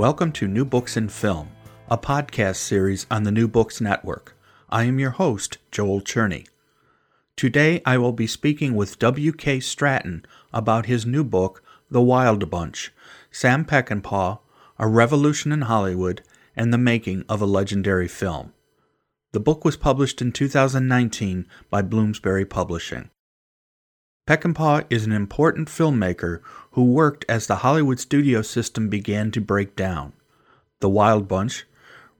Welcome to New Books in Film, a podcast series on the New Books Network. I am your host, Joel Cherney. Today I will be speaking with W.K. Stratton about his new book, The Wild Bunch Sam Peckinpah, A Revolution in Hollywood, and the Making of a Legendary Film. The book was published in 2019 by Bloomsbury Publishing. Peckinpah is an important filmmaker who worked as the Hollywood studio system began to break down. The Wild Bunch,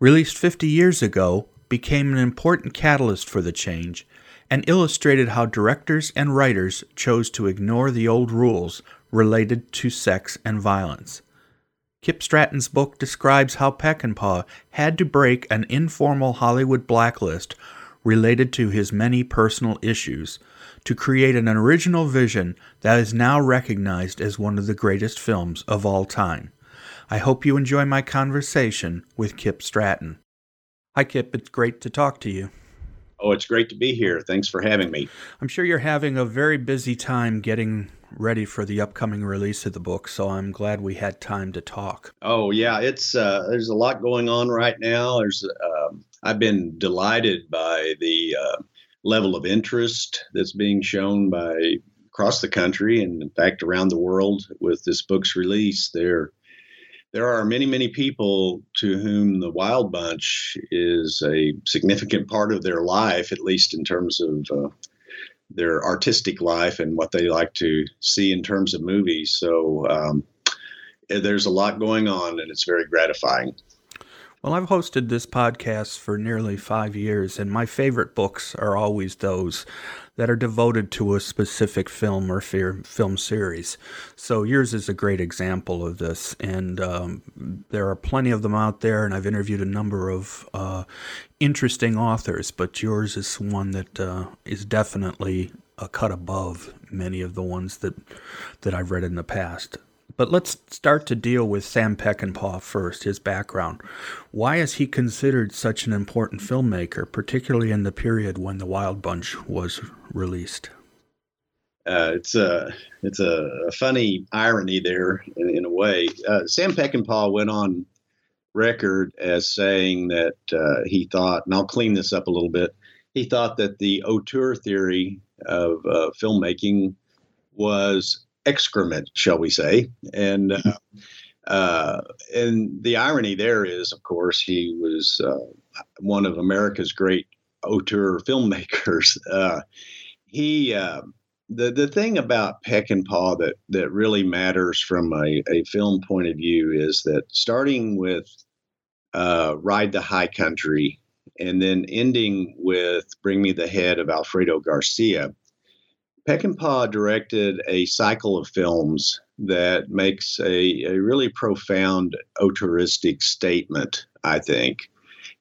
released 50 years ago, became an important catalyst for the change and illustrated how directors and writers chose to ignore the old rules related to sex and violence. Kip Stratton's book describes how Peckinpah had to break an informal Hollywood blacklist related to his many personal issues to create an original vision that is now recognized as one of the greatest films of all time. I hope you enjoy my conversation with Kip Stratton. Hi, Kip. It's great to talk to you. Oh, it's great to be here. Thanks for having me. I'm sure you're having a very busy time getting ready for the upcoming release of the book, so I'm glad we had time to talk. Oh yeah, it's uh, there's a lot going on right now. There's uh, I've been delighted by the uh, level of interest that's being shown by across the country and in fact around the world with this book's release there there are many many people to whom the wild bunch is a significant part of their life at least in terms of uh, their artistic life and what they like to see in terms of movies. So um, there's a lot going on and it's very gratifying well, I've hosted this podcast for nearly five years, and my favorite books are always those that are devoted to a specific film or film series. So yours is a great example of this, and um, there are plenty of them out there. And I've interviewed a number of uh, interesting authors, but yours is one that uh, is definitely a cut above many of the ones that that I've read in the past. But let's start to deal with Sam Peckinpah first, his background. Why is he considered such an important filmmaker, particularly in the period when The Wild Bunch was released? Uh, it's a it's a, funny irony there in, in a way. Uh, Sam Peckinpah went on record as saying that uh, he thought, and I'll clean this up a little bit. He thought that the auteur theory of uh, filmmaking was excrement, shall we say? And uh, uh, and the irony there is, of course, he was uh, one of America's great auteur filmmakers. Uh, he uh, the the thing about Peckinpah that that really matters from a, a film point of view is that starting with uh, Ride the High Country and then ending with Bring Me the Head of Alfredo Garcia Peckinpah directed a cycle of films that makes a, a really profound auteuristic statement, I think.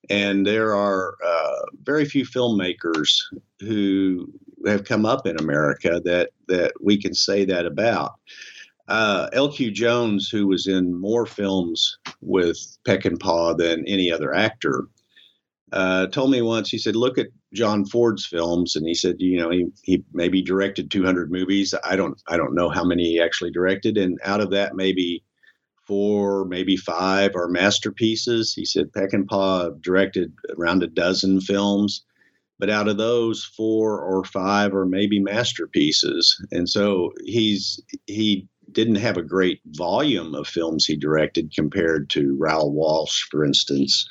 And there are uh, very few filmmakers who have come up in America that, that we can say that about. Uh, L.Q. Jones, who was in more films with Peckinpah than any other actor, uh, told me once, he said, look at John Ford's films. And he said, you know, he, he maybe directed 200 movies. I don't, I don't know how many he actually directed. And out of that, maybe four, maybe five are masterpieces. He said Peckinpah directed around a dozen films, but out of those, four or five are maybe masterpieces. And so he's, he didn't have a great volume of films he directed compared to Raoul Walsh, for instance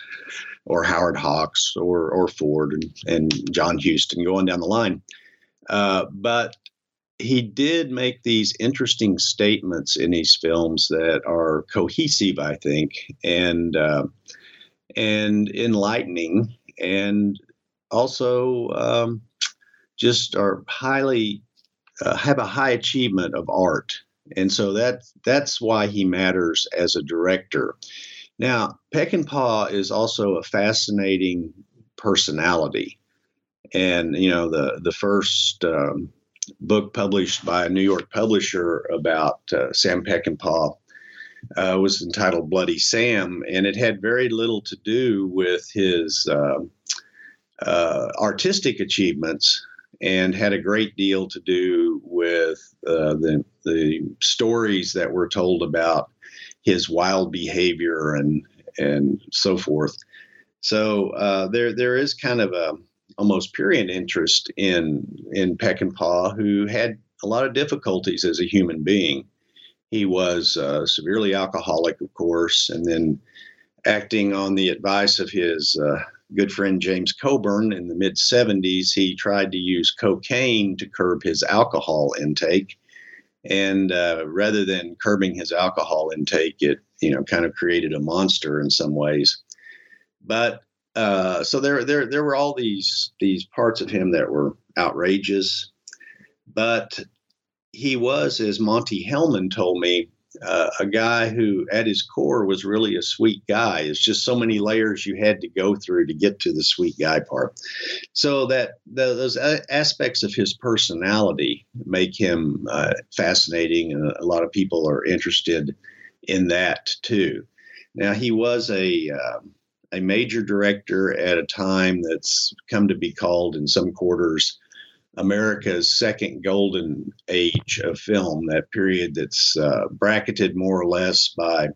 or Howard Hawks or or Ford and, and John Huston going down the line. Uh, but he did make these interesting statements in these films that are cohesive, I think, and uh, and enlightening, and also um, just are highly uh, have a high achievement of art. and so that that's why he matters as a director. Now, Peckinpah is also a fascinating personality, and you know the the first um, book published by a New York publisher about uh, Sam Peckinpah uh, was entitled Bloody Sam, and it had very little to do with his uh, uh, artistic achievements and had a great deal to do with uh, the, the stories that were told about his wild behavior and, and so forth. So uh, there, there is kind of a almost period interest in in Peckinpah, who had a lot of difficulties as a human being. He was uh, severely alcoholic, of course, and then acting on the advice of his uh, good friend James Coburn in the mid 70s, he tried to use cocaine to curb his alcohol intake. And uh, rather than curbing his alcohol intake, it you know kind of created a monster in some ways. But uh, so there, there, there were all these these parts of him that were outrageous, but he was, as Monte Hellman told me, uh, a guy who, at his core, was really a sweet guy. It's just so many layers you had to go through to get to the sweet guy part. So that the, those aspects of his personality make him uh, fascinating, and a lot of people are interested in that too. Now he was a um, a major director at a time that's come to be called in some quarters America's second golden age of film, that period that's uh, bracketed more or less by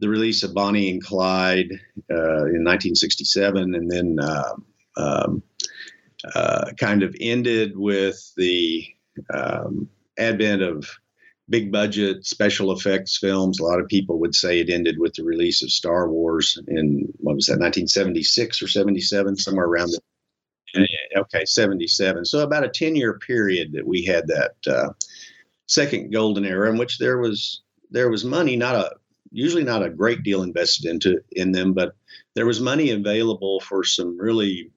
the release of Bonnie and Clyde uh, in 1967, and then uh, um, uh, kind of ended with the um, advent of big budget special effects films. A lot of people would say it ended with the release of Star Wars in what was that, 1976 or 77, somewhere around there okay, 77. So about a 10 year period that we had that uh, second golden era in which there was there was money, not a usually not a great deal invested into in them, but there was money available for some really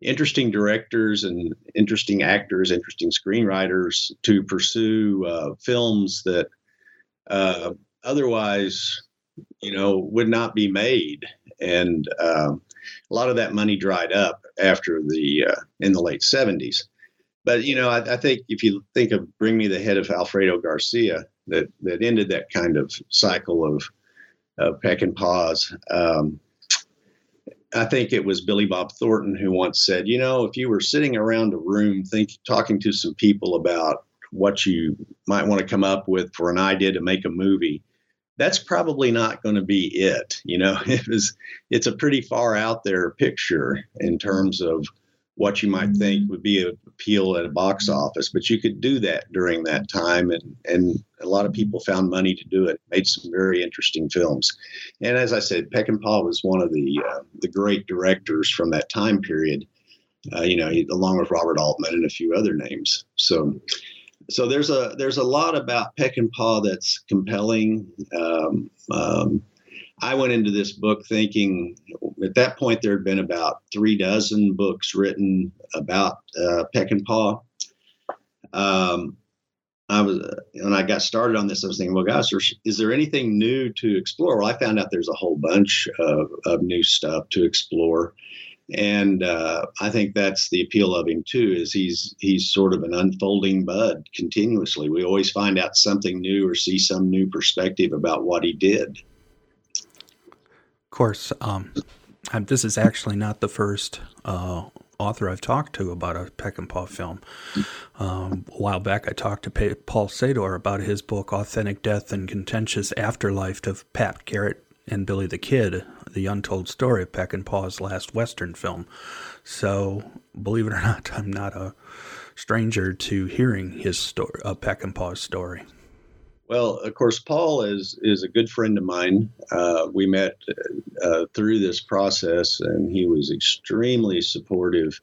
interesting directors and interesting actors, interesting screenwriters to pursue uh, films that uh, otherwise, you know, would not be made. And um, a lot of that money dried up after the uh, in the late 70s. But you know, I, I, think if you think of Bring Me the Head of Alfredo Garcia, that that ended that kind of cycle of of Peckinpahs. Um, I think it was Billy Bob Thornton who once said, you know, if you were sitting around a room, think talking to some people about what you might want to come up with for an idea to make a movie, that's probably not going to be it. You know, it was it's a pretty far out there picture in terms of what you might think mm-hmm. would be an appeal at a box office, but you could do that during that time, and and a lot of people found money to do it. Made some very interesting films, and as I said, Peckinpah was one of the uh, the great directors from that time period. Uh, you know, along with Robert Altman and a few other names. So, so there's a there's a lot about Peckinpah that's compelling. Um, um, I went into this book thinking at that point there had been about three dozen books written about uh, Peckinpah. Um, I was when I got started on this, I was thinking, well, gosh, is there anything new to explore? Well, I found out there's a whole bunch of, of new stuff to explore and uh, I think that's the appeal of him too. Is he's he's sort of an unfolding bud continuously. We always find out something new or see some new perspective about what he did. Of course, um, this is actually not the first uh, author I've talked to about a Peckinpah film. Um, a while back, I talked to Paul Seydor about his book "Authentic Death and Contentious Afterlife" of Pat Garrett and Billy the Kid, the untold story of Peckinpah's last Western film. So, believe it or not, I'm not a stranger to hearing his story, uh, Peckinpah's story. Well, of course, Paul is is a good friend of mine. Uh, we met uh, through this process, and he was extremely supportive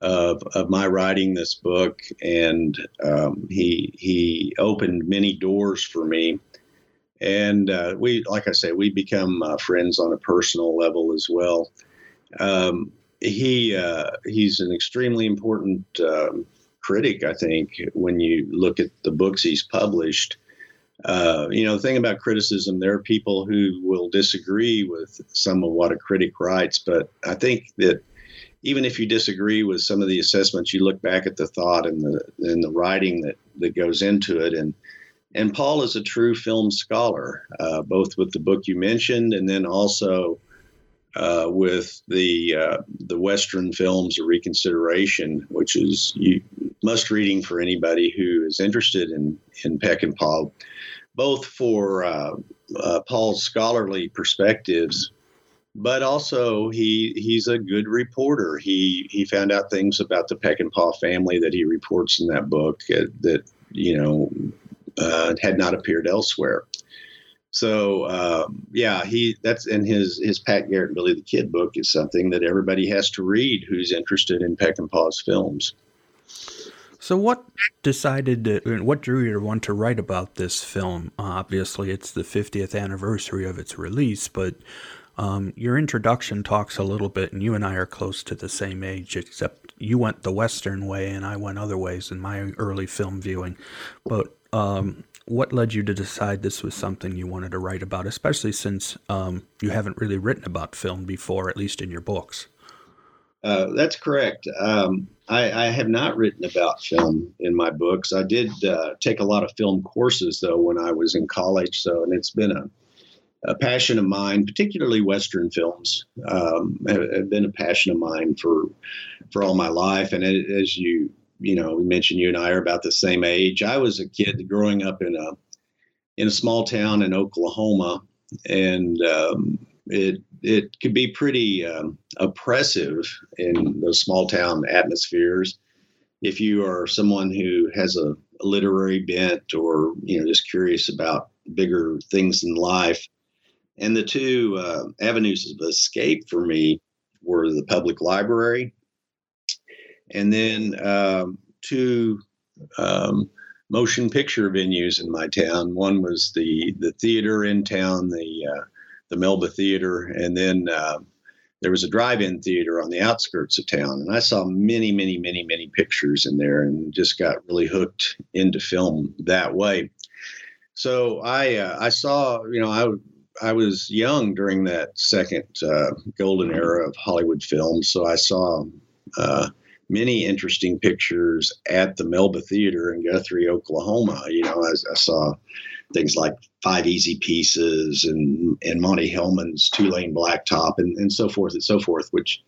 of, of my writing this book, and um, he he opened many doors for me and uh, we, like I say, we become uh, friends on a personal level as well. Um, he uh, he's an extremely important um, critic, I think, when you look at the books he's published. uh, you know, the thing about criticism, there are people who will disagree with some of what a critic writes, but I think that even if you disagree with some of the assessments, you look back at the thought and the and the writing that that goes into it, and and Paul is a true film scholar, uh, both with the book you mentioned and then also uh, with the uh, the Western films of reconsideration, which is you, must reading for anybody who is interested in in Peckinpah, both for uh, uh, Paul's scholarly perspectives, but also he he's a good reporter. He he found out things about the Peckinpah family that he reports in that book uh, that you know uh, had not appeared elsewhere. So um, yeah, he that's in his his Pat Garrett and Billy the Kid book is something that everybody has to read who's interested in Peckinpah's films. So, what decided, to, what drew you to want to write about this film? Uh, obviously, it's the 50th anniversary of its release, but um, your introduction talks a little bit, and you and I are close to the same age, except you went the Western way and I went other ways in my early film viewing. But um, what led you to decide this was something you wanted to write about, especially since um, you haven't really written about film before, at least in your books? Uh, that's correct. Um, I, I, have not written about film in my books. I did uh, take a lot of film courses though when I was in college. So, and it's been a, a passion of mine, particularly Western films. Um, have, have, been a passion of mine for for all my life. And as you you know, we mentioned you and I are about the same age. I was a kid growing up in a in a small town in Oklahoma, and um, it it could be pretty um, oppressive in those small town atmospheres if you are someone who has a, literary bent or you know just curious about bigger things in life. And the two uh, avenues of escape for me were the public library and then um, two um, motion picture venues in my town. One was the the theater in town, the uh, the Melba Theater, and then uh, there was a drive-in theater on the outskirts of town. And I saw many, many, many, many pictures in there, and just got really hooked into film that way. So I uh, I saw you know I. I was young during that second uh, golden era of Hollywood films, so I saw uh, many interesting pictures at the Melba Theater in Guthrie, Oklahoma. You know, I, I saw things like Five Easy Pieces and and Monte Hellman's Two Lane Blacktop and, and so forth and so forth, which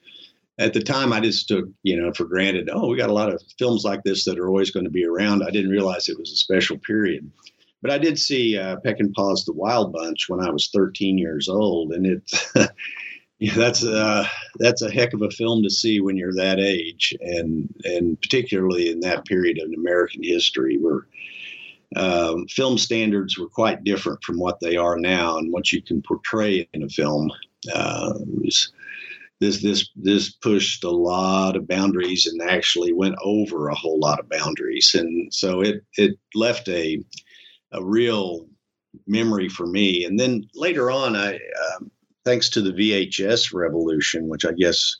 at the time I just took, you know, for granted, oh, we got a lot of films like this that are always going to be around. I didn't realize it was a special period. But I did see uh, Peckinpah's The Wild Bunch when I was 13 years old, and it yeah, that's a that's a heck of a film to see when you're that age, and and particularly in that period of American history where um, film standards were quite different from what they are now, and what you can portray in a film. Uh, was, this this this pushed a lot of boundaries and actually went over a whole lot of boundaries, and so it it left a a real memory for me. And then later on, I um, thanks to the VHS revolution, which I guess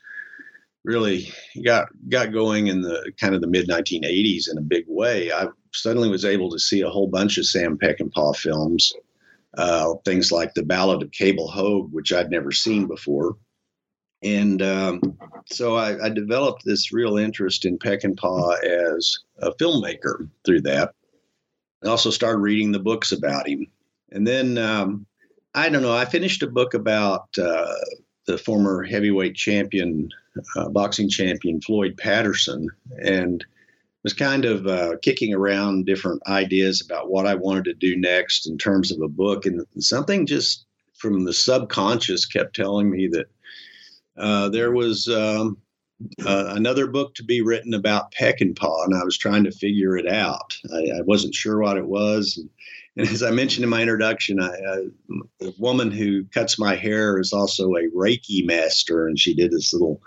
really got got going in the kind of the mid 1980s in a big way. I suddenly was able to see a whole bunch of Sam Peckinpah films, uh, things like The Ballad of Cable Hogue, which I'd never seen before. And um, so I, I, developed this real interest in Peckinpah as a filmmaker through that. I also started reading the books about him. And then um, I don't know. I finished a book about uh, the former heavyweight champion, uh, boxing champion Floyd Patterson, and was kind of uh, kicking around different ideas about what I wanted to do next in terms of a book, and something just from the subconscious kept telling me that uh, there was um, uh, another book to be written about Peckinpah, and I was trying to figure it out. I, I wasn't sure what it was. And, and as I mentioned in my introduction, I, I, the woman who cuts my hair is also a Reiki master, and she did this little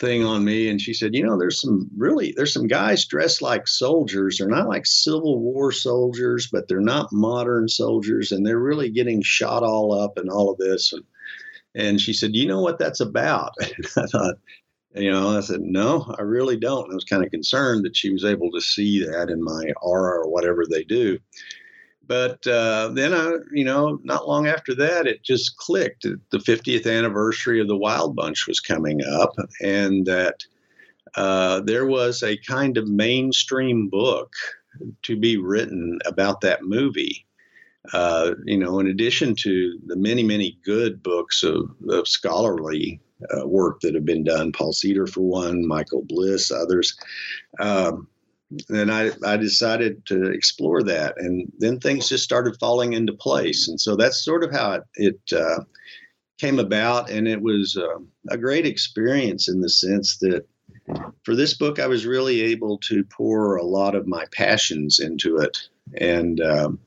thing on me and she said you know there's some really there's some guys dressed like soldiers. They're not like civil war soldiers but they're not modern soldiers and they're really getting shot all up and all of this. And and she said you know what that's about? And i thought you know i said no i really don't. And i was kind of concerned that she was able to see that in my aura or whatever they do but uh, then I, you know, not long after that, it just clicked. The 50th anniversary of the Wild Bunch was coming up, and that uh, there was a kind of mainstream book to be written about that movie. Uh, you know, in addition to the many, many good books of, of scholarly uh, work that have been done, Paul Seydor for one, Michael Bliss, others. Um, and I, I decided to explore that, and then things just started falling into place, and so that's sort of how it, it uh, came about, and it was uh, a great experience in the sense that for this book, I was really able to pour a lot of my passions into it, and um,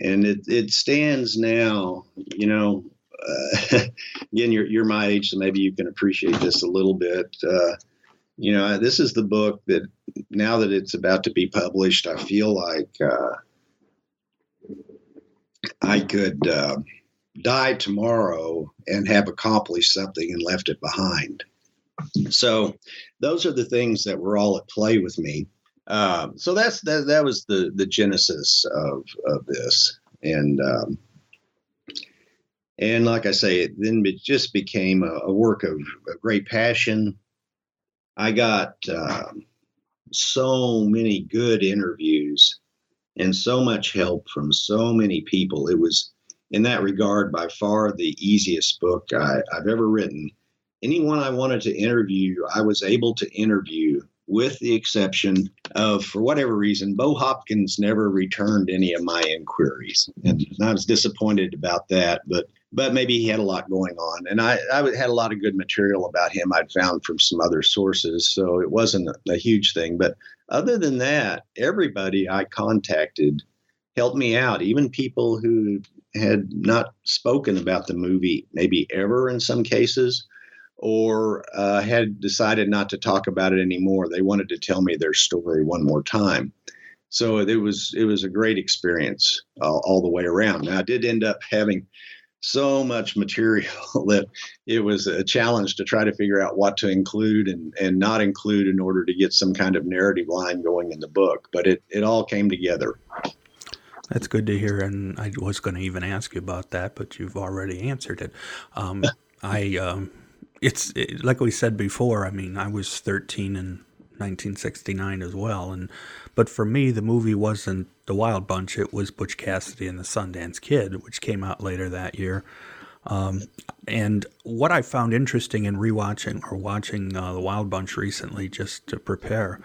and it it stands now. You know, uh, again, you're you're my age, so maybe you can appreciate this a little bit. You know, this is the book that now that it's about to be published, I feel like uh, I could uh, die tomorrow and have accomplished something and left it behind. So, those are the things that were all at play with me. Um, so that's that. That was the the genesis of of this, and um, and like I say, it then it just became a, a work of a great passion I got um, so many good interviews and so much help from so many people. It was, in that regard, by far the easiest book I, I've ever written. Anyone I wanted to interview, I was able to interview, with the exception of, for whatever reason, Bo Hopkins never returned any of my inquiries. And I was disappointed about that. But but maybe he had a lot going on. And I, I had a lot of good material about him I'd found from some other sources. So it wasn't a, huge thing. But other than that, everybody I contacted helped me out, even people who had not spoken about the movie, maybe ever in some cases, or uh, had decided not to talk about it anymore. They wanted to tell me their story one more time. So it was it was a great experience uh, all the way around. Now I did end up having so much material that it was a challenge to try to figure out what to include and, and not include in order to get some kind of narrative line going in the book. But it, it all came together. That's good to hear. And I was going to even ask you about that, but you've already answered it. Um, I, um, it's it, like we said before, I mean, I was 13 in 1969 as well. And, but for me, the movie wasn't the Wild Bunch, it was Butch Cassidy and the Sundance Kid, which came out later that year. Um, and what I found interesting in rewatching or watching uh, the Wild Bunch recently, just to prepare,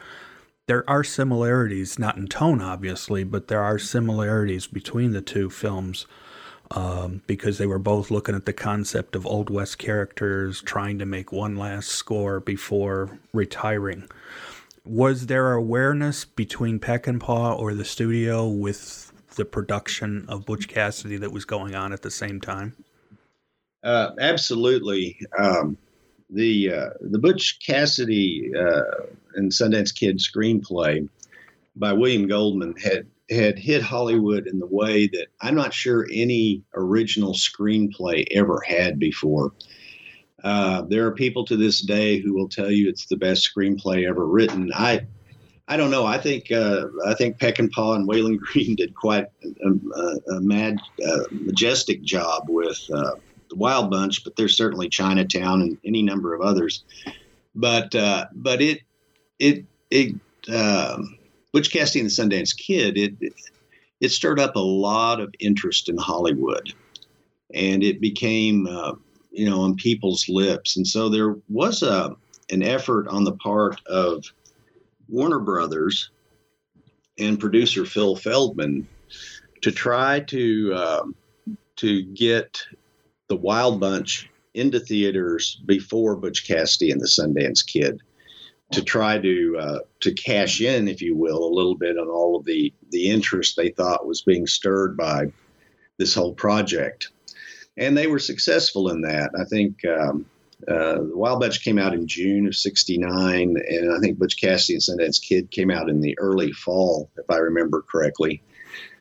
there are similarities, not in tone, obviously, but there are similarities between the two films um, because they were both looking at the concept of Old West characters trying to make one last score before retiring was there awareness between Peckinpah or the studio with the production of Butch Cassidy that was going on at the same time? Uh, absolutely. Um, the uh, the Butch Cassidy uh, and Sundance Kid screenplay by William Goldman had had hit Hollywood in the way that I'm not sure any original screenplay ever had before. Uh, there are people to this day who will tell you it's the best screenplay ever written. I, I don't know. I think uh, I think Peckinpah and Walon Green did quite a, a, a mad, majestic job with uh, the Wild Bunch, but there's certainly Chinatown and any number of others. But uh, but it it it um, Butch Cassidy and the Sundance Kid it it stirred up a lot of interest in Hollywood, and it became you know on people's lips. And so there was a an effort on the part of Warner Brothers and producer Phil Feldman to try to um, to get the Wild Bunch into theaters before Butch Cassidy and the Sundance Kid to try to uh, to cash in, if you will, a little bit on all of the the interest they thought was being stirred by this whole project and they were successful in that. I think um, uh, the Wild Bunch came out in June of '69, and I think Butch Cassidy and Sundance Kid came out in the early fall, if I remember correctly.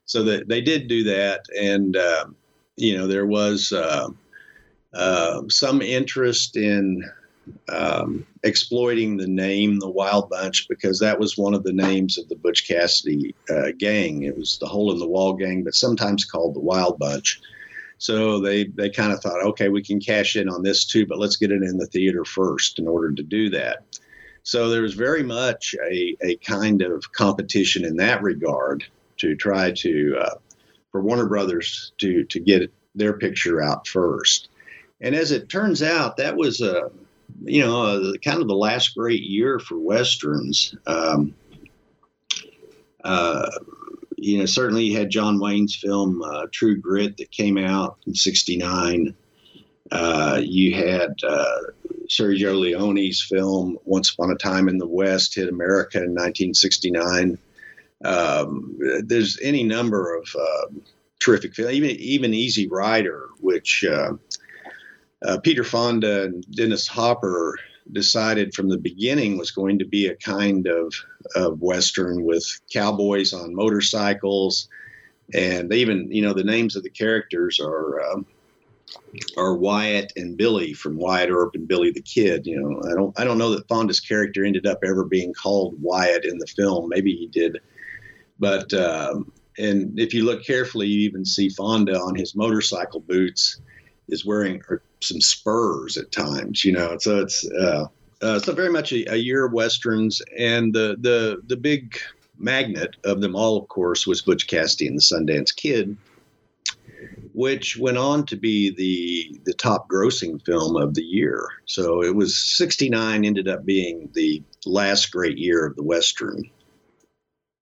So that they did do that, and uh, you know there was uh some interest in um, exploiting the name the Wild Bunch because that was one of the names of the Butch Cassidy uh, gang. It was the Hole in the Wall gang, but sometimes called the Wild Bunch. So they they kind of thought, okay, we can cash in on this too, but let's get it in the theater first in order to do that. So there was very much a, a kind of competition in that regard to try to uh, for Warner Brothers to to get their picture out first. And as it turns out, that was a you know uh, kind of the last great year for westerns. Um, uh, you know, certainly you had John Wayne's film uh, True Grit that came out in '69. Uh, you had uh, Sergio Leone's film Once Upon a Time in the West hit America in 1969. Um, there's any number of uh, terrific films, even even Easy Rider, which uh, uh, Peter Fonda and Dennis Hopper decided from the beginning was going to be a kind of, of western with cowboys on motorcycles, and they even you know the names of the characters are. Um, are Wyatt and Billy from Wyatt Earp and Billy the Kid. You know, I don't I don't know that Fonda's character ended up ever being called Wyatt in the film. Maybe he did, but um, and if you look carefully, you even see Fonda on his motorcycle boots is wearing some spurs at times. You know, so it's uh, uh, so very much a, a year of westerns, and the the the big magnet of them all, of course, was Butch Cassidy and the Sundance Kid which went on to be the the top grossing film of the year. So it was 69 ended up being the last great year of the western.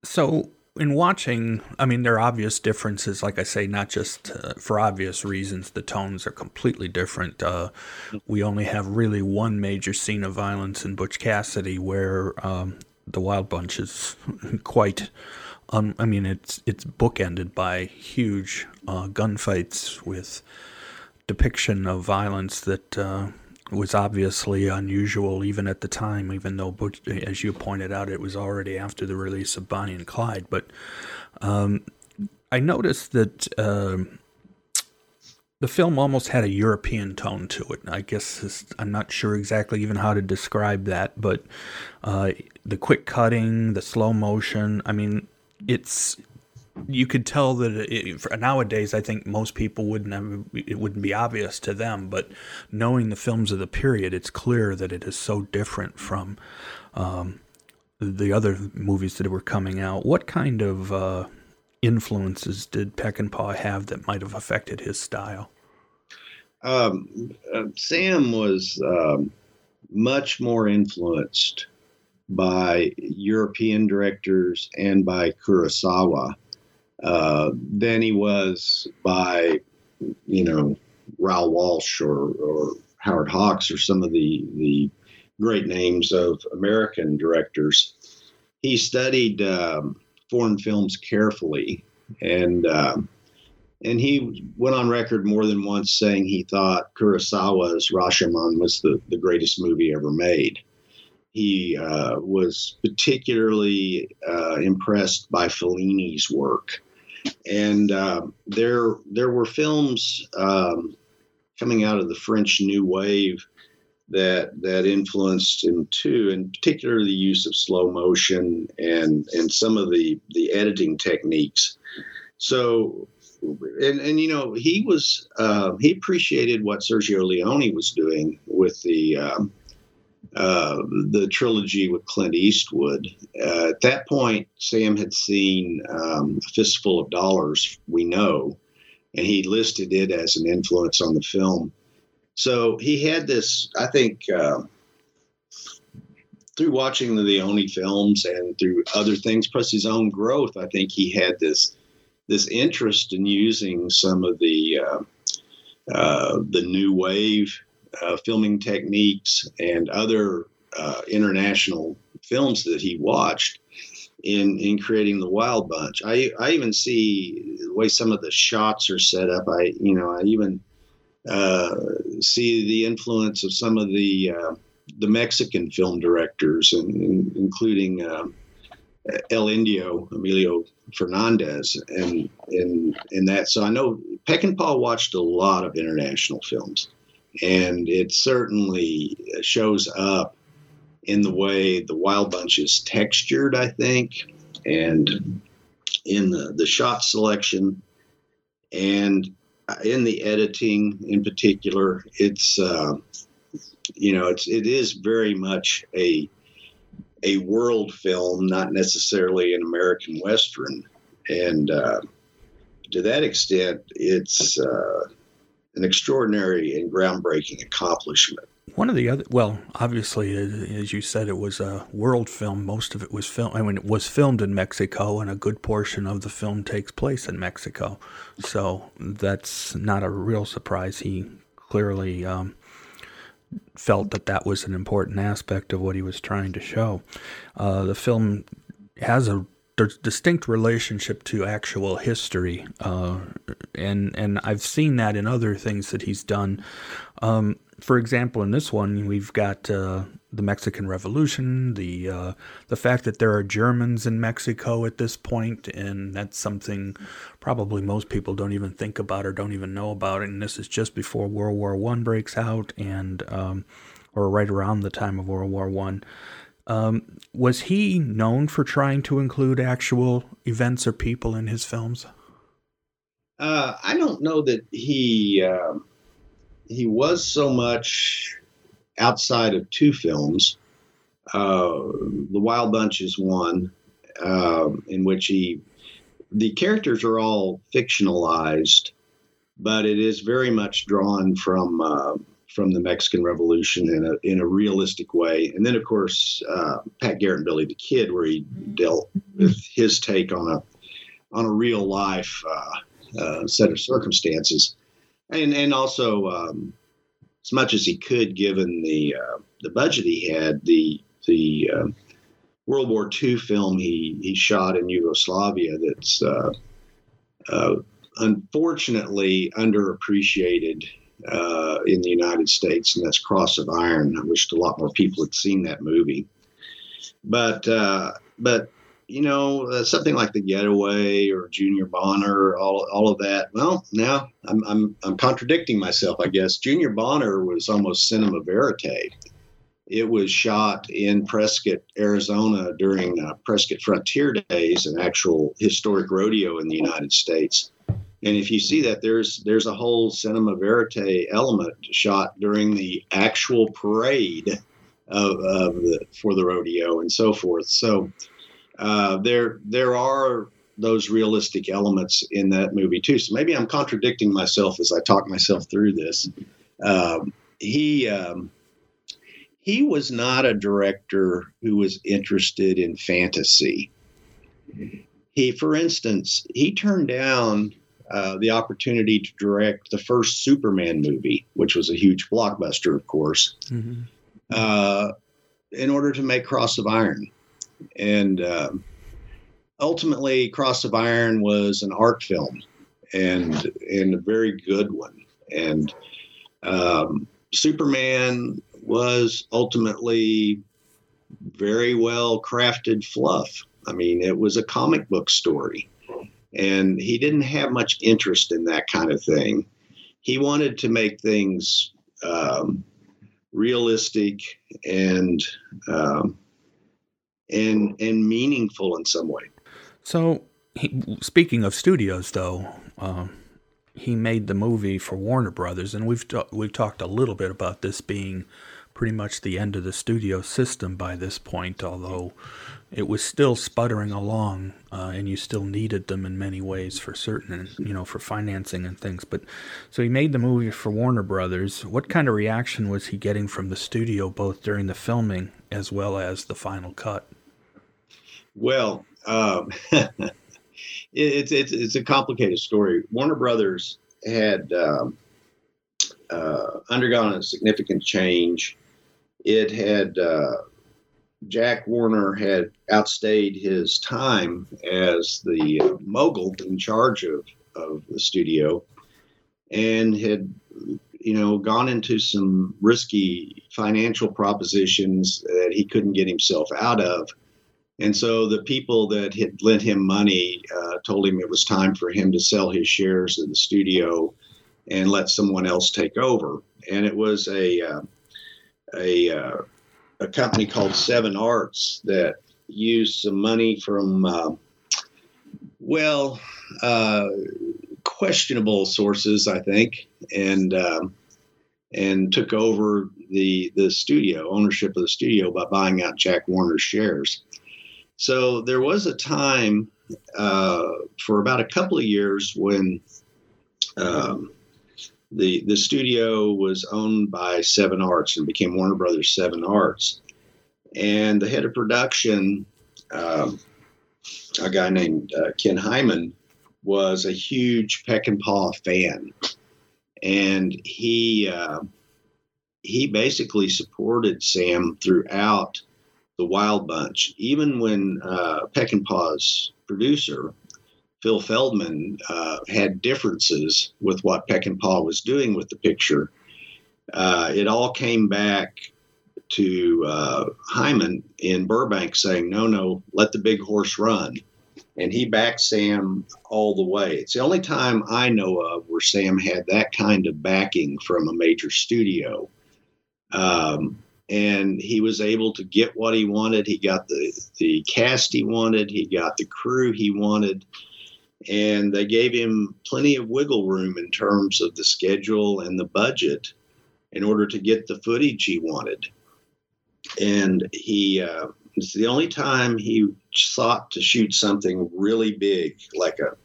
So in watching, I mean, there are obvious differences. Like I say, not just uh, for obvious reasons, the tones are completely different. Uh, we only have really one major scene of violence in Butch Cassidy, where um, the Wild Bunch is quite um, I mean, it's it's bookended by huge uh, gunfights with depiction of violence that uh, was obviously unusual even at the time. Even though, as you pointed out, it was already after the release of Bonnie and Clyde. But um, I noticed that. Uh, the film almost had a European tone to it. I guess I'm not sure exactly even how to describe that, but uh, the quick cutting, the slow motion. I mean, it's you could tell that it, for, nowadays I think most people wouldn't have, it wouldn't be obvious to them, but knowing the films of the period, it's clear that it is so different from um, the other movies that were coming out. What kind of uh, influences did Peckinpah have that might have affected his style? Um, uh, Sam was um, much more influenced by European directors and by Kurosawa uh, than he was by, you know, Raoul Walsh or, or Howard Hawks or some of the, the great names of American directors. He studied um, foreign films carefully and um, and he went on record more than once saying he thought Kurosawa's Rashomon was the, the greatest movie ever made he uh, was particularly uh, impressed by Fellini's work, and uh, there there were films um, coming out of the French New Wave that that influenced him too, and particularly the use of slow motion and and some of the the editing techniques. So. And, and you know he was uh, he appreciated what Sergio Leone was doing with the um, uh, the trilogy with Clint Eastwood. Uh, at that point, Sam had seen um, A Fistful of Dollars, we know, and he listed it as an influence on the film. So he had this, I think, uh, through watching the Leone films and through other things, plus his own growth, I think he had this this interest in using some of the uh, uh, the new wave uh, filming techniques and other uh, international films that he watched in in creating the Wild Bunch. I I even see the way some of the shots are set up. I you know I even uh, see the influence of some of the uh, the Mexican film directors, and, and including um, El Indio, Emilio Fernandez, and and and that. So I know Peckinpah watched a lot of international films and it certainly shows up in the way the Wild Bunch is textured, I think, and in the, the shot selection and in the editing in particular. It's uh, you know it's it is very much a a world film, not necessarily an American Western. And uh, to that extent, it's uh, an extraordinary and groundbreaking accomplishment. One of the other, well, obviously, as you said, it was a world film. Most of it was filmed. I mean, it was filmed in Mexico, and a good portion of the film takes place in Mexico. So that's not a real surprise. He clearly um, felt that that was an important aspect of what he was trying to show. Uh, the film has a distinct relationship to actual history, uh, and and I've seen that in other things that he's done. Um, for example, in this one, we've got uh, the Mexican Revolution, the uh, the fact that there are Germans in Mexico at this point, and that's something probably most people don't even think about or don't even know about. And this is just before World War One breaks out, and um, or right around the time of World War One. Um, was he known for trying to include actual events or people in his films? Uh, I don't know that he. Uh he was so much outside of two films. Uh, the Wild Bunch is one uh, in which he the characters are all fictionalized, but it is very much drawn from uh, from the Mexican Revolution in a in a realistic way. And then, of course, uh, Pat Garrett and Billy the Kid, where he dealt with his take on a on a real life uh, uh, set of circumstances and and also um, as much as he could, given the uh, the budget he had, the the uh, World War II film he he shot in Yugoslavia that's uh, uh unfortunately underappreciated uh, in the United States, and that's Cross of Iron. I wished a lot more people had seen that movie, but uh, but you know, uh, something like the Getaway or Junior Bonner, all all of that. Well, now I'm I'm I'm contradicting myself, I guess. Junior Bonner was almost cinema verite. It was shot in Prescott, Arizona during uh, Prescott Frontier Days, an actual historic rodeo in the United States. And if you see that, there's there's a whole cinema verite element shot during the actual parade of, of the, for the rodeo and so forth. So uh, there there are those realistic elements in that movie too. So maybe I'm contradicting myself as I talk myself through this. Um, he um, he was not a director who was interested in fantasy. He, for instance, he turned down uh, the opportunity to direct the first Superman movie, which was a huge blockbuster, of course, mm-hmm. uh, in order to make Cross of Iron and um, ultimately, Cross of Iron was an art film, and and a very good one. And um, Superman was ultimately very well crafted fluff. I mean, it was a comic book story, and he didn't have much interest in that kind of thing. He wanted to make things um, realistic and um, and and meaningful in some way. So, he, speaking of studios, though, um, he made the movie for Warner Brothers, and we've ta- we've talked a little bit about this being pretty much the end of the studio system by this point, although it was still sputtering along, uh, and you still needed them in many ways for certain, you know, for financing and things. But so he made the movie for Warner Brothers. What kind of reaction was he getting from the studio, both during the filming as well as the final cut? Well, um, it, it's it's it's a complicated story. Warner Brothers had um, uh, undergone a significant change. It had uh, Jack Warner had outstayed his time as the mogul in charge of of the studio, and had you know gone into some risky financial propositions that he couldn't get himself out of and so the people that had lent him money uh, told him it was time for him to sell his shares in the studio and let someone else take over. And it was a uh, a uh, a company called Seven Arts that used some money from, uh, well, uh, questionable sources, I think, and um, and took over the the studio ownership of the studio by buying out Jack Warner's shares. So there was a time uh, for about a couple of years when um, the the studio was owned by Seven Arts and became Warner Brothers Seven Arts, and the head of production, um, a guy named uh, Ken Hyman, was a huge Peckinpah fan, and he uh, he basically supported Sam throughout the Wild Bunch, even when uh, Peckinpah's producer Phil Feldman uh, had differences with what Peckinpah was doing with the picture. Uh, it all came back to uh, Hyman in Burbank saying, no, no, let the big horse run. And he backed Sam all the way. It's the only time I know of where Sam had that kind of backing from a major studio. Um, and he was able to get what he wanted. He got the, the cast he wanted, he got the crew he wanted and they gave him plenty of wiggle room in terms of the schedule and the budget in order to get the footage he wanted. And he, uh, it's the only time he sought to shoot something really big, like a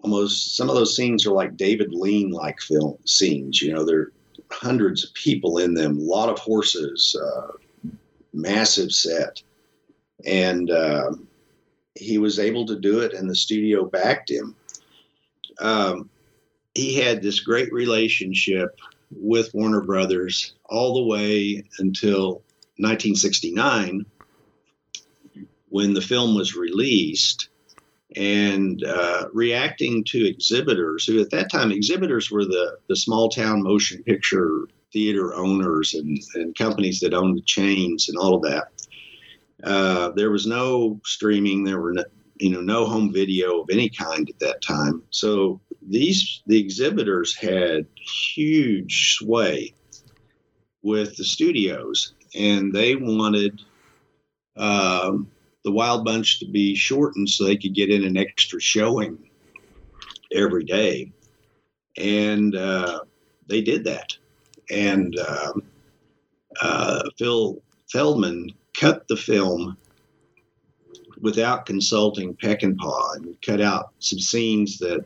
almost some of those scenes are like David Lean like film scenes. You know, there are hundreds of people in them, a lot of horses, uh, massive set, and. Uh, he was able to do it, and the studio backed him. Um, he had this great relationship with Warner Brothers all the way until 1969 when the film was released and uh, reacting to exhibitors who at that time exhibitors were the, the small town motion picture theater owners and, and companies that owned the chains and all of that uh, there was no streaming. There were no, you know no home video of any kind at that time. So these the exhibitors had huge sway with the studios, and they wanted um, the Wild Bunch to be shortened so they could get in an extra showing every day, and uh, they did that. And um, uh, Phil Feldman cut the film without consulting Peckinpah and Paw and cut out some scenes that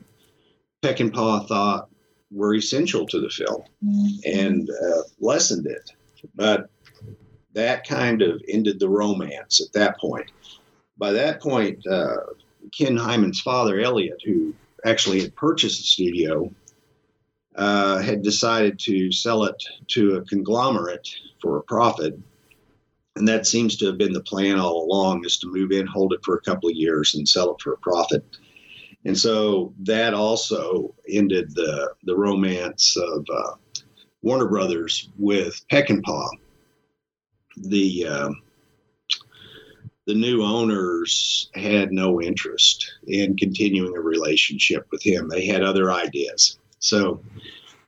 Peckinpah thought were essential to the film mm-hmm. and uh, lessened it. But that kind of ended the romance at that point. By that point, uh, Ken Hyman's father, Elliot, who actually had purchased the studio, uh, had decided to sell it to a conglomerate for a profit and that seems to have been the plan all along is to move in hold it for a couple of years and sell it for a profit. And so that also ended the the romance of uh, warner brothers with peckinpah. The uh, the new owners had no interest in continuing a relationship with him. They had other ideas. So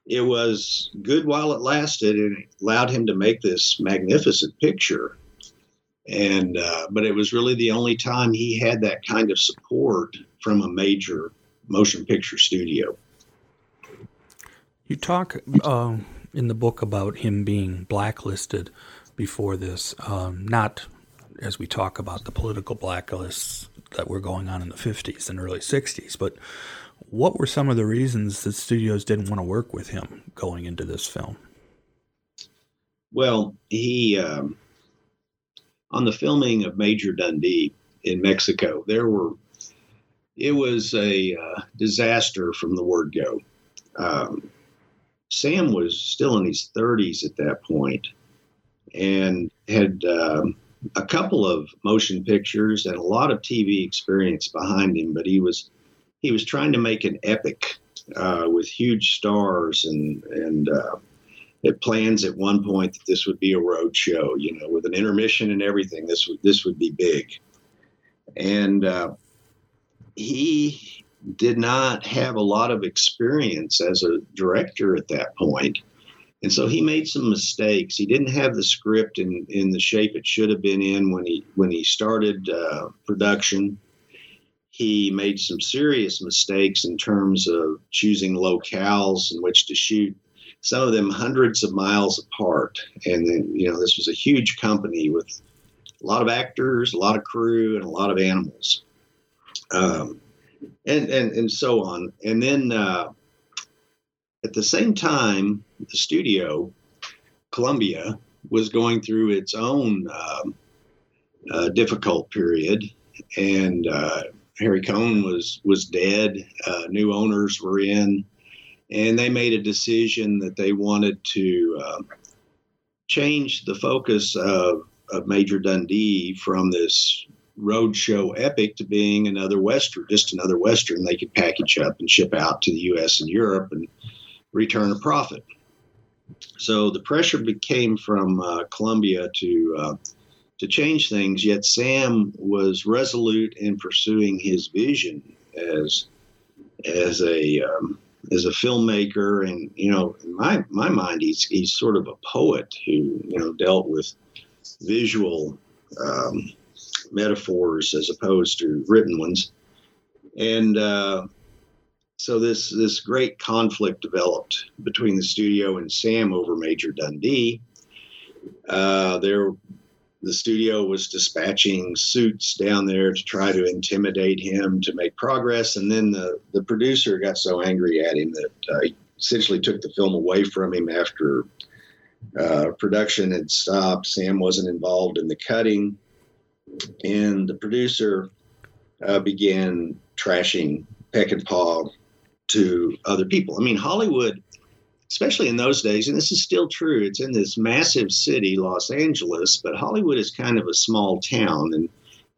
it was good while it lasted and it allowed him to make this magnificent picture. And uh, but it was really the only time he had that kind of support from a major motion picture studio. You talk uh, in the book about him being blacklisted before this um, not as we talk about the political blacklists that were going on in the 50s and early 60s but what were some of the reasons that studios didn't want to work with him going into this film? Well, he um, on the filming of Major Dundee in Mexico, there were it was a uh, disaster from the word go. Um, Sam was still in his 30s at that point and had um, a couple of motion pictures and a lot of TV experience behind him, but he was he was trying to make an epic uh, with huge stars and and uh, it plans at one point that this would be a road show, you know, with an intermission and everything. This would this would be big, and uh, he did not have a lot of experience as a director at that point, And so he made some mistakes. He didn't have the script in, in the shape it should have been in when he when he started uh, production. He made some serious mistakes in terms of choosing locales in which to shoot. Some of them hundreds of miles apart, and then you know this was a huge company with a lot of actors, a lot of crew, and a lot of animals, um, and and and so on. And then uh, at the same time, the studio, Columbia, was going through its own um, uh, difficult period, and uh, Harry Cohn was was dead. Uh, new owners were in, and they made a decision that they wanted to um, change the focus of, of Major Dundee from this roadshow epic to being another western, just another western they could package up and ship out to the U.S. and Europe and return a profit. So the pressure became from uh, Columbia to uh, to change things. Yet Sam was resolute in pursuing his vision as as a um, as a filmmaker, and you know, in my my mind, he's he's sort of a poet who you know dealt with visual um, metaphors as opposed to written ones, and uh, so this this great conflict developed between the studio and Sam over Major Dundee. Uh, there, the studio was dispatching suits down there to try to intimidate him to make progress, and then the the producer got so angry at him that uh, he essentially took the film away from him after uh, production had stopped. Sam wasn't involved in the cutting, and the producer uh, began trashing Peckinpah to other people. I mean, Hollywood, especially in those days, and this is still true, it's in this massive city, Los Angeles, but Hollywood is kind of a small town. And,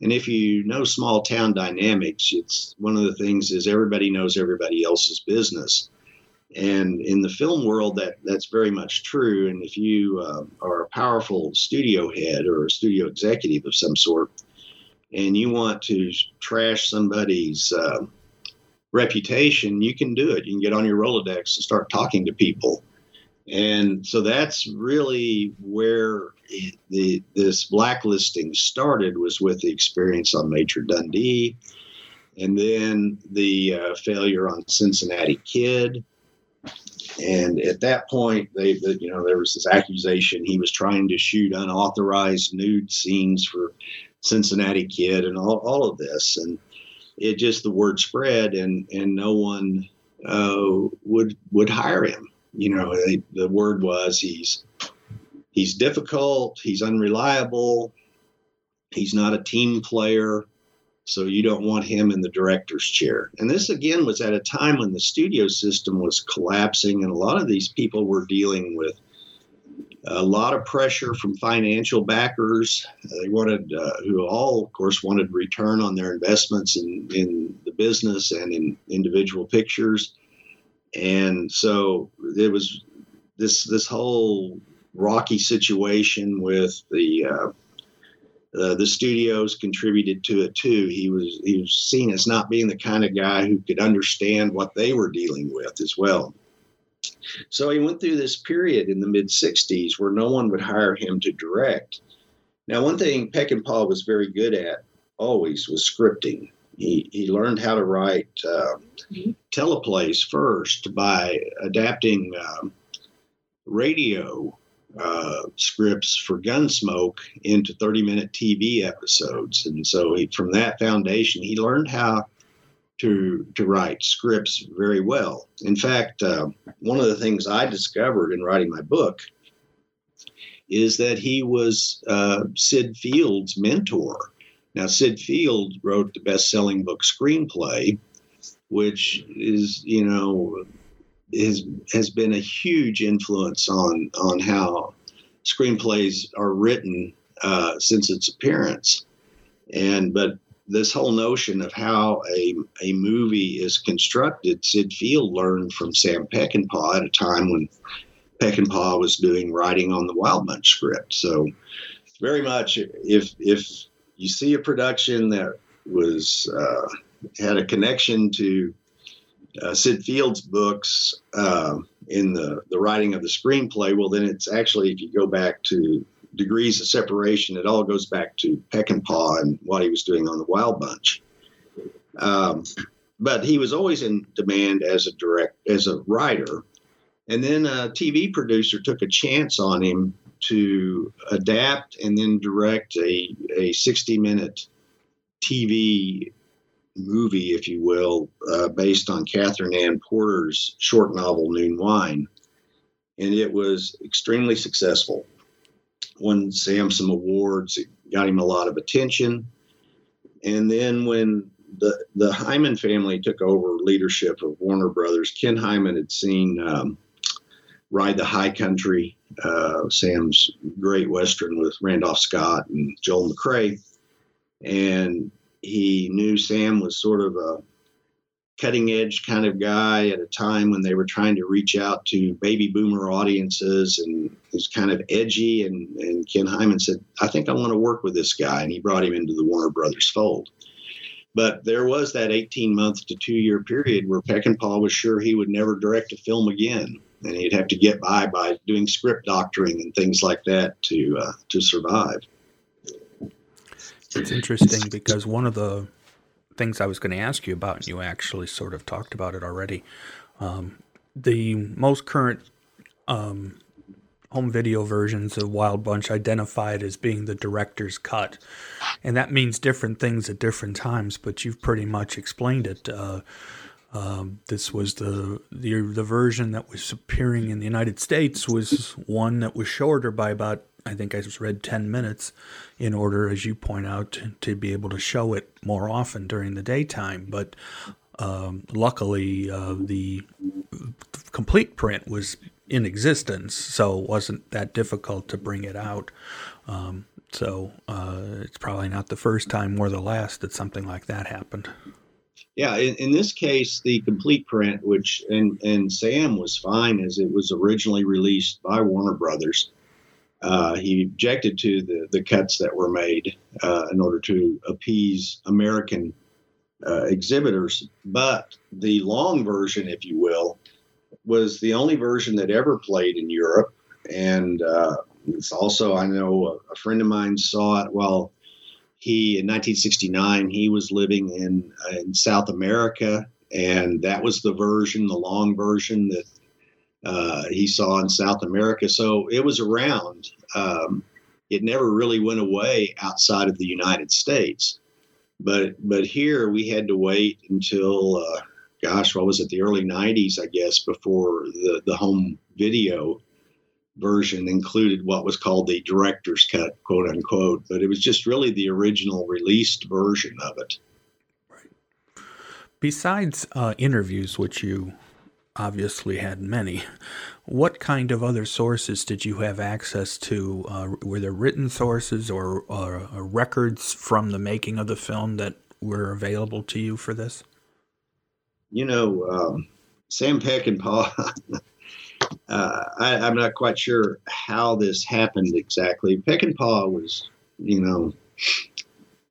and if you know small town dynamics, it's one of the things is everybody knows everybody else's business. And in the film world, that that's very much true. And if you uh, are a powerful studio head or a studio executive of some sort, and you want to trash somebody's uh, reputation, you can do it. You can get on your Rolodex and start talking to people. And so that's really where the this blacklisting started was with the experience on Major Dundee, and then the uh, failure on Cincinnati Kid. And at that point, they, you know, there was this accusation he was trying to shoot unauthorized nude scenes for Cincinnati Kid and all, all of this. And it just the word spread and and no one uh, would would hire him. You know, they, the word was he's he's difficult, he's unreliable, he's not a team player, so you don't want him in the director's chair. And this again was at a time when the studio system was collapsing, and a lot of these people were dealing with a lot of pressure from financial backers. They wanted, uh, who all, of course, wanted return on their investments in, in the business and in individual pictures. And so there was this this whole rocky situation with the uh, uh, the studios contributed to it too. He was he was seen as not being the kind of guy who could understand what they were dealing with as well. So he went through this period in the mid 60s where no one would hire him to direct. Now, one thing Peckinpah was very good at always was scripting. He, he learned how to write uh, teleplays first by adapting um, radio uh, scripts for Gunsmoke into 30 minute TV episodes. And so he, from that foundation, he learned how to to write scripts very well. In fact, uh, one of the things I discovered in writing my book is that he was uh, Syd Field's mentor. Now, Syd Field wrote the best-selling book Screenplay, which is you know has has been a huge influence on on how screenplays are written uh, since its appearance. And but this whole notion of how a, a movie is constructed, Syd Field learned from Sam Peckinpah at a time when Peckinpah was doing writing on the Wild Bunch script. So, very much if if you see a production that was uh, had a connection to uh, Syd Field's books, uh, in the the writing of the screenplay. Well, then it's actually if you go back to degrees of separation, it all goes back to Peckinpah and Paw and what he was doing on the Wild Bunch. Um, but he was always in demand as a direct as a writer. And then a tv producer took a chance on him to adapt and then direct a, a 60 minute tv movie if you will uh, based on Katherine Anne Porter's short novel noon wine. And it was extremely successful won sam some awards it got him a lot of attention and then when the the Hyman family took over leadership of Warner Brothers. Ken Hyman had seen um, Ride the High Country, uh, Sam's great western with Randolph Scott and Joel McCrea, and he knew Sam was sort of a cutting edge kind of guy at a time when they were trying to reach out to baby boomer audiences and he's kind of edgy and, and ken hyman said i think i want to work with this guy and he brought him into the warner brothers fold but there was that 18 month to two year period where Peckinpah was sure he would never direct a film again. And he'd have to get by by doing script doctoring and things like that to uh, to survive. It's interesting because one of the things I was going to ask you about, and you actually sort of talked about it already. Um, the most current um, home video versions of Wild Bunch identified as being the director's cut. And that means different things at different times, but you've pretty much explained it. Uh, um, this was the, the the version that was appearing in the United States was one that was shorter by about I think I just read ten minutes, in order, as you point out, to, to be able to show it more often during the daytime. But um, luckily, uh, the complete print was in existence, so it wasn't that difficult to bring it out. Um, so uh, it's probably not the first time or the last that something like that happened. Yeah, in, in this case, the complete print, which and and Sam was fine as it was originally released by Warner Brothers. Uh, he objected to the the cuts that were made uh, in order to appease American uh, exhibitors, but the long version, if you will, was the only version that ever played in Europe, and uh, it's also I know a, a, friend of mine saw it while he in 1969 he was living in uh, in South America, and that was the version, the long version that uh, he saw in South America. So it was around. Um, it never really went away outside of the United States. But but here we had to wait until uh, gosh, what was it, the early 90s, I guess, before the, the home video version included what was called the director's cut, quote unquote. But it was just really the original released version of it. Right. Besides uh, interviews, which you obviously had many, what kind of other sources did you have access to? Uh, were there written sources or, or uh, records from the making of the film that were available to you for this? you know, um, Sam Peckinpah, uh, I, am not quite sure how this happened exactly. Peck and Peckinpah was, you know,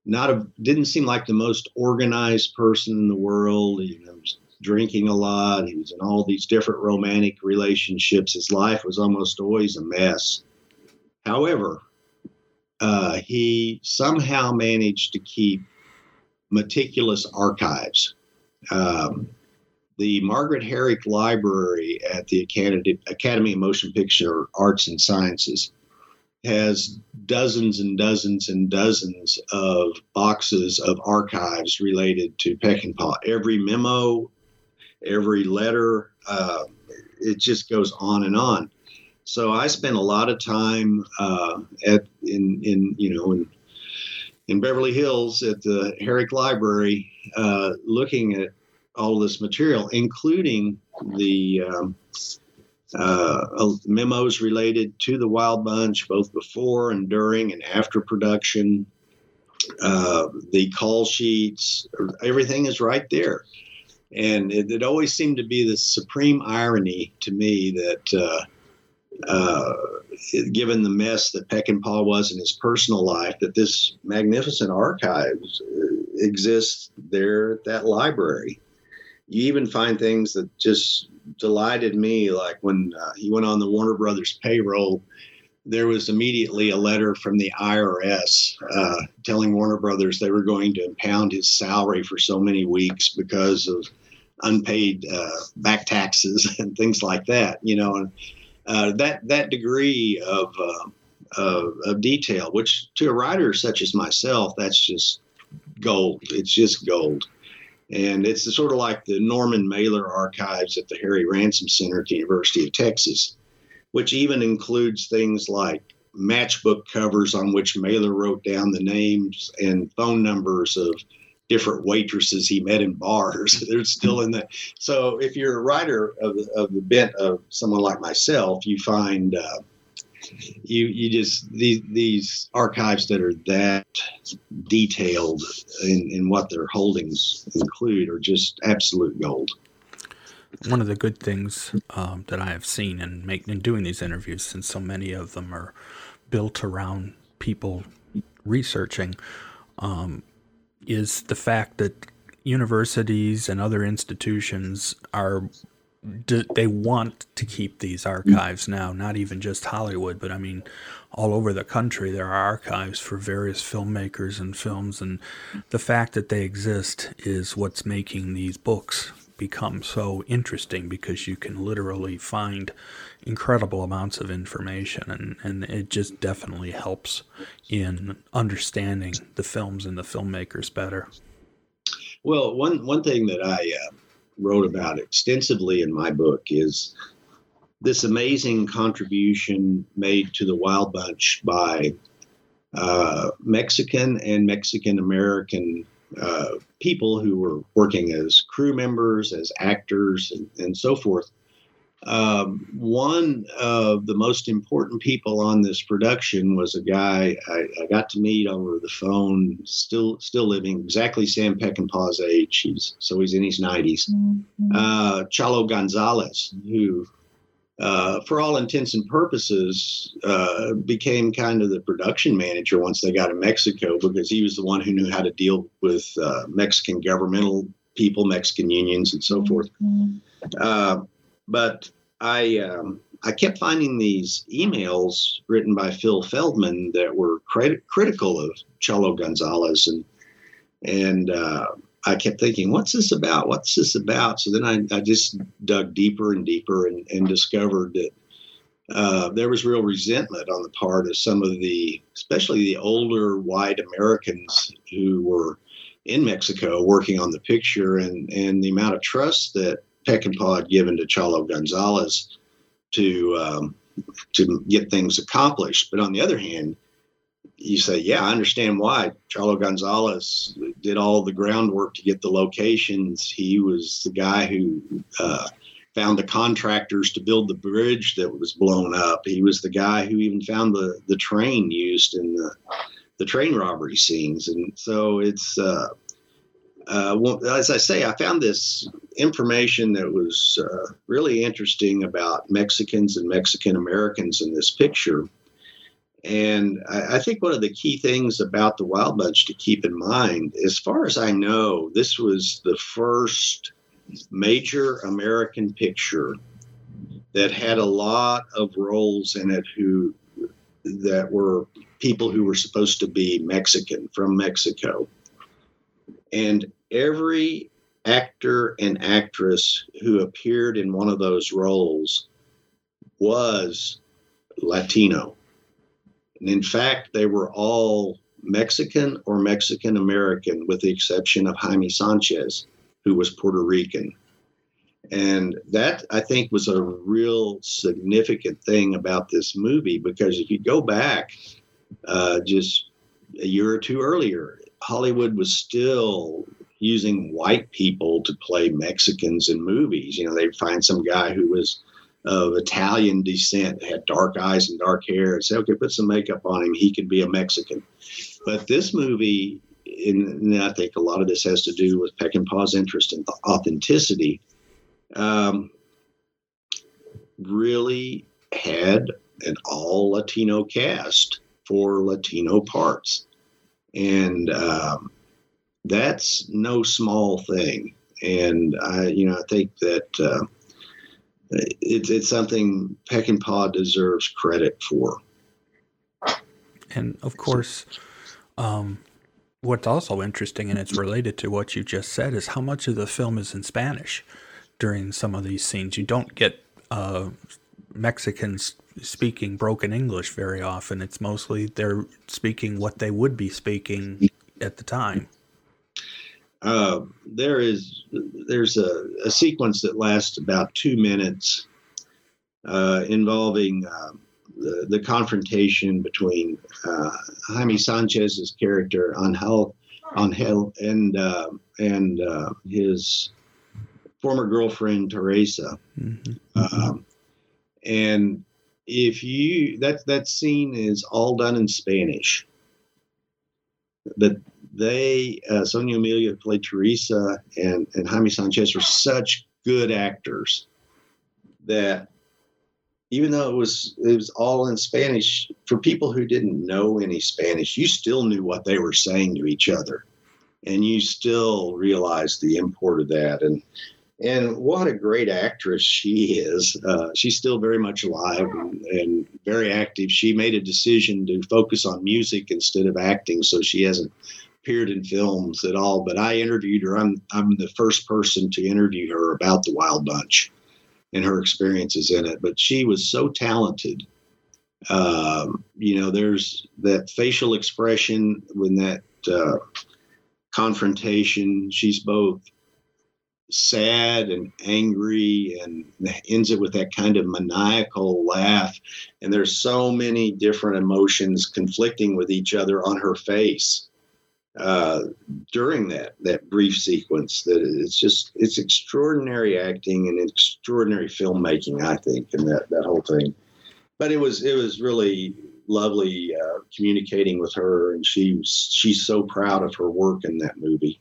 not a didn't seem like the most organized person in the world. You know, drinking a lot. He was in all these different romantic relationships. His life was almost always a mess. However, uh, he somehow managed to keep meticulous archives um, the Margaret Herrick Library at the Academy, Academy of Motion Picture Arts and Sciences has dozens and dozens and dozens of boxes of archives related to Peckinpah. Every memo, every letter, uh, it just goes on and on. So I spent a lot of time uh, at in in you know in in Beverly Hills at the Herrick Library, uh, looking at all this material, including the um, uh, memos related to the Wild Bunch, both before and during and after production. Uh, the call sheets, everything is right there. And it, it, always seemed to be the supreme irony to me that uh, uh, given the mess that Peckinpah was in his personal life, that this magnificent archives uh, exists there at that library. You even find things that just delighted me. Like when uh, he went on the Warner Brothers payroll, there was immediately a letter from the IRS uh, telling Warner Brothers they were going to impound his salary for so many weeks because of unpaid uh, back taxes and things like that. You know, and uh, that that degree of, uh, of, of detail, which to a writer such as myself, that's just gold. It's just gold. And it's sort of like the Norman Mailer archives at the Harry Ransom Center at the University of Texas, which even includes things like matchbook covers on which Mailer wrote down the names and phone numbers of different waitresses he met in bars. They're still in that. So if you're a writer of, of the bent of someone like myself, you find uh, you you just these these archives that are that detailed in, in what their holdings include are just absolute gold. One of the good things um, that I have seen in making in doing these interviews, since so many of them are built around people researching, um, is the fact that universities and other institutions are they want to keep these archives now, not even just Hollywood, but I mean, all over the country, there are archives for various filmmakers and films. And the fact that they exist is what's making these books become so interesting because you can literally find incredible amounts of information. And, and it just definitely helps in understanding the films and the filmmakers better. Well, one, one thing that I, uh wrote about extensively in my book is this amazing contribution made to the Wild Bunch by uh, Mexican and Mexican American uh, people who were working as crew members, as actors, and, and so forth. Um, one of the most important people on this production was a guy I, I, got to meet over the phone, still still living, exactly Sam Peckinpah's age. He's so he's in his 90s. Mm-hmm. Uh, Chalo Gonzalez, who, uh, for all intents and purposes, uh, became kind of the production manager once they got to Mexico because he was the one who knew how to deal with uh, Mexican governmental people, Mexican unions, and so mm-hmm. forth. Uh, but I um, I kept finding these emails written by Phil Feldman that were crit- critical of Chalo Gonzalez, and and uh, I kept thinking, what's this about? What's this about? So then I, I just dug deeper and deeper and, and discovered that uh, there was real resentment on the part of some of the, especially the older white Americans who were in Mexico working on the picture, and and the amount of trust that Peckinpah had given to Chalo Gonzalez to um, to get things accomplished. But on the other hand, you say, yeah, I understand why Chalo Gonzalez did all the groundwork to get the locations. He was the guy who uh, found the contractors to build the bridge that was blown up. He was the guy who even found the the train used in the the train robbery scenes. And so it's uh, uh, well, as I say, I found this information that was uh, really interesting about Mexicans and Mexican Americans in this picture. And I, I, think one of the key things about the Wild Bunch to keep in mind, as far as I know, this was the first major American picture that had a lot of roles in it who that were people who were supposed to be Mexican from Mexico. And every actor and actress who appeared in one of those roles was Latino. And in fact, they were all Mexican or Mexican American, with the exception of Jaime Sanchez, who was Puerto Rican. And that, I think, was a real significant thing about this movie because if you go back uh, just a year or two earlier, Hollywood was still using white people to play Mexicans in movies. You know, they'd find some guy who was of Italian descent, had dark eyes and dark hair, and say, okay, put some makeup on him. He could be a Mexican. But this movie, and I think a lot of this has to do with Peckinpah's interest in authenticity, um, really had an all Latino cast for Latino parts. And um, that's no small thing. And I, you know, I think that uh, it's it's something Peckinpah deserves credit for. And of course, um, what's also interesting, and it's related to what you just said, is how much of the film is in Spanish during some of these scenes. You don't get uh, Mexicans speaking broken English very often. It's mostly they're speaking what they would be speaking at the time. Uh, there is there's a, a, sequence that lasts about two minutes uh, involving uh, the, the confrontation between uh, Jaime Sanchez's character Angel, Angel and uh, and uh, his former girlfriend Teresa. Mm-hmm. Um, and if you that that scene is all done in Spanish, but they uh, Sonia Amelio played Teresa and and Jaime Sanchez are such good actors that even though it was it was all in Spanish for people who didn't know any Spanish, you still knew what they were saying to each other, and you still realized the import of that. And and what a great actress she is. Uh, she's still very much alive and, and, very active. She made a decision to focus on music instead of acting, so she hasn't appeared in films at all. But I interviewed her. I'm I'm the first person to interview her about the Wild Bunch and her experiences in it. But she was so talented. Um, you know, there's that facial expression when that uh, confrontation. She's both sad and angry and ends it with that kind of maniacal laugh and there's so many different emotions conflicting with each other on her face uh, during that that brief sequence that it's just it's extraordinary acting and extraordinary filmmaking i think in that that whole thing. But it was it was really lovely uh, communicating with her and she she's so proud of her work in that movie.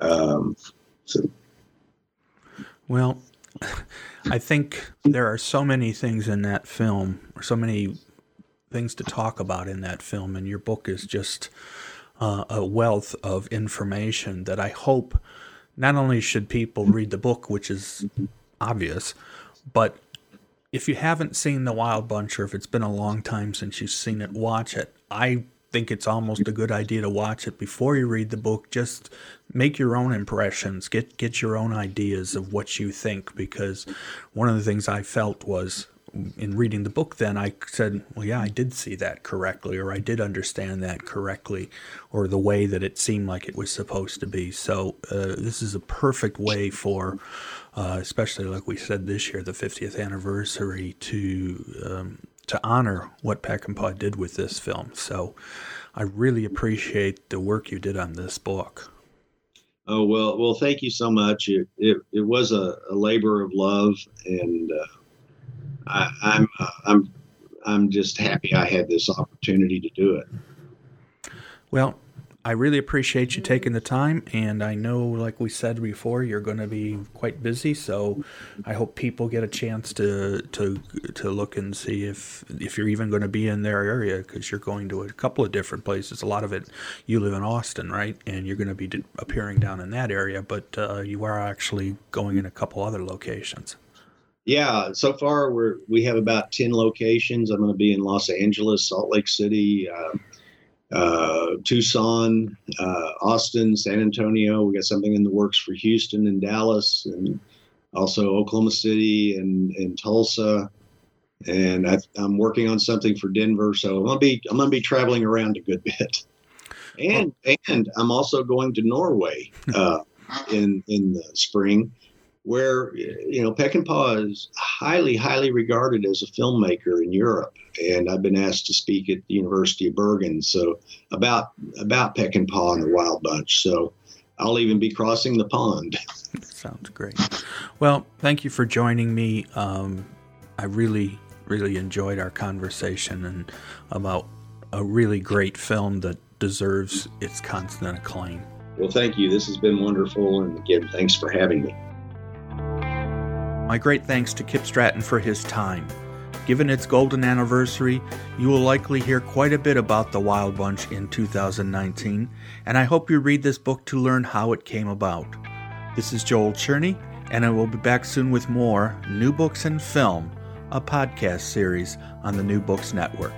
Um, so. Well, I think there are so many things in that film, or so many things to talk about in that film, and your book is just uh, a wealth of information that I hope not only should people read the book, which is obvious, but if you haven't seen The Wild Bunch or if it's been a long time since you've seen it, watch it. I think it's almost a good idea to watch it before you read the book. Just make your own impressions, get get your own ideas of what you think. Because one of the things I felt was in reading the book, then I said, "Well, yeah, I did see that correctly, or I did understand that correctly, or the way that it seemed like it was supposed to be." So uh, this is a perfect way for. Uh, especially like we said this year, the 50th anniversary, to um, to honor what Peckinpah did with this film. So I really appreciate the work you did on this book. Oh well, well, thank you so much. It it, it was a, a labor of love, and uh, I, I'm uh, I'm I'm just happy I had this opportunity to do it. Well, I really appreciate you taking the time, and I know, like we said before, you're going to be quite busy. So I hope people get a chance to to to look and see if if you're even going to be in their area because you're going to a couple of different places. A lot of it, you live in Austin, right? And you're going to be appearing down in that area, but uh, you are actually going in a couple other locations. Yeah, so far we're we have about ten locations. I'm going to be in Los Angeles, Salt Lake City. Uh, uh, Tucson, uh, Austin, San Antonio. We got something in the works for Houston and Dallas, and also Oklahoma City and, and Tulsa. And I, am working on something for Denver, so I'm gonna be I'm gonna be traveling around a good bit. And and I'm also going to Norway uh, in in the spring where you know Peckinpah is highly, highly regarded as a filmmaker in Europe, and I've been asked to speak at the University of Bergen, so about about Peckinpah and Paw and the Wild Bunch. So I'll even be crossing the pond. Sounds great. Well, thank you for joining me. Um, I really, really enjoyed our conversation and about a really great film that deserves its constant acclaim. Well, thank you. This has been wonderful, and again, thanks for having me. My great thanks to Kip Stratton for his time. Given its golden anniversary, you will likely hear quite a bit about the Wild Bunch in 2019, and I hope you read this book to learn how it came about. This is Joel Cherney, and I will be back soon with more New Books and Film, a podcast series on the New Books Network.